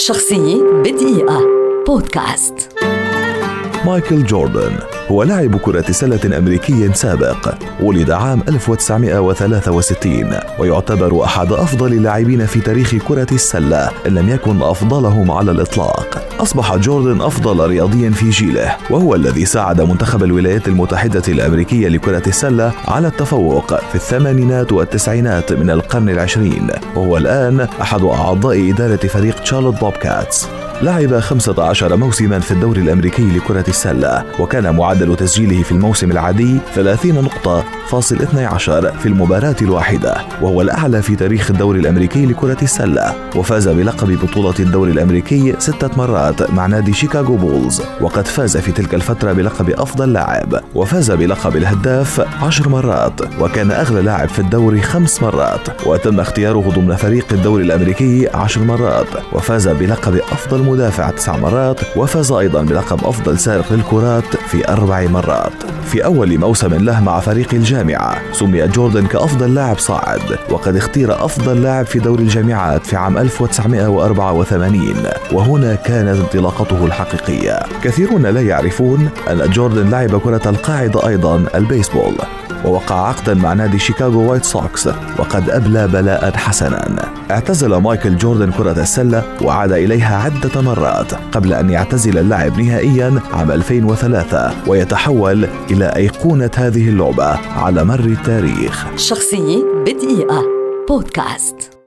شخصية بدقيقة. بودكاست. مايكل جوردن هو لاعب كرة سلة أمريكي سابق. ولد عام 1963 ويعتبر أحد أفضل اللاعبين في تاريخ كرة السلة إن لم يكن أفضلهم على الإطلاق. أصبح جوردن أفضل رياضي في جيله وهو الذي ساعد منتخب الولايات المتحدة الأمريكية لكرة السلة على التفوق في الثمانينات والتسعينات من القرن العشرين وهو الآن أحد أعضاء إدارة فريق تشارلوت بوبكاتس لعب 15 موسما في الدوري الأمريكي لكرة السلة وكان معدل تسجيله في الموسم العادي 30 نقطة فاصل 12 في المباراة الواحدة وهو الأعلى في تاريخ الدوري الأمريكي لكرة السلة وفاز بلقب بطولة الدوري الأمريكي ستة مرات مع نادي شيكاغو بولز وقد فاز في تلك الفترة بلقب أفضل لاعب وفاز بلقب الهداف عشر مرات وكان أغلى لاعب في الدوري خمس مرات وتم اختياره ضمن فريق الدوري الأمريكي عشر مرات وفاز بلقب أفضل مدافع تسع مرات وفاز أيضا بلقب أفضل سارق للكرات في أربع مرات. في أول موسم له مع فريق الجامعة سمي جوردن كأفضل لاعب صاعد وقد اختير أفضل لاعب في دوري الجامعات في عام 1984 وهنا كانت انطلاقته الحقيقية. كثيرون لا يعرفون أن جوردن لعب كرة القاعدة أيضا البيسبول. ووقع عقدا مع نادي شيكاغو وايت سوكس وقد أبلى بلاء حسنا. اعتزل مايكل جوردن كرة السلة وعاد إليها عدة مرات قبل أن يعتزل اللعب نهائيا عام 2003 ويتحول إلى أيقونة هذه اللعبة على مر التاريخ. شخصية بدقيقة. بودكاست.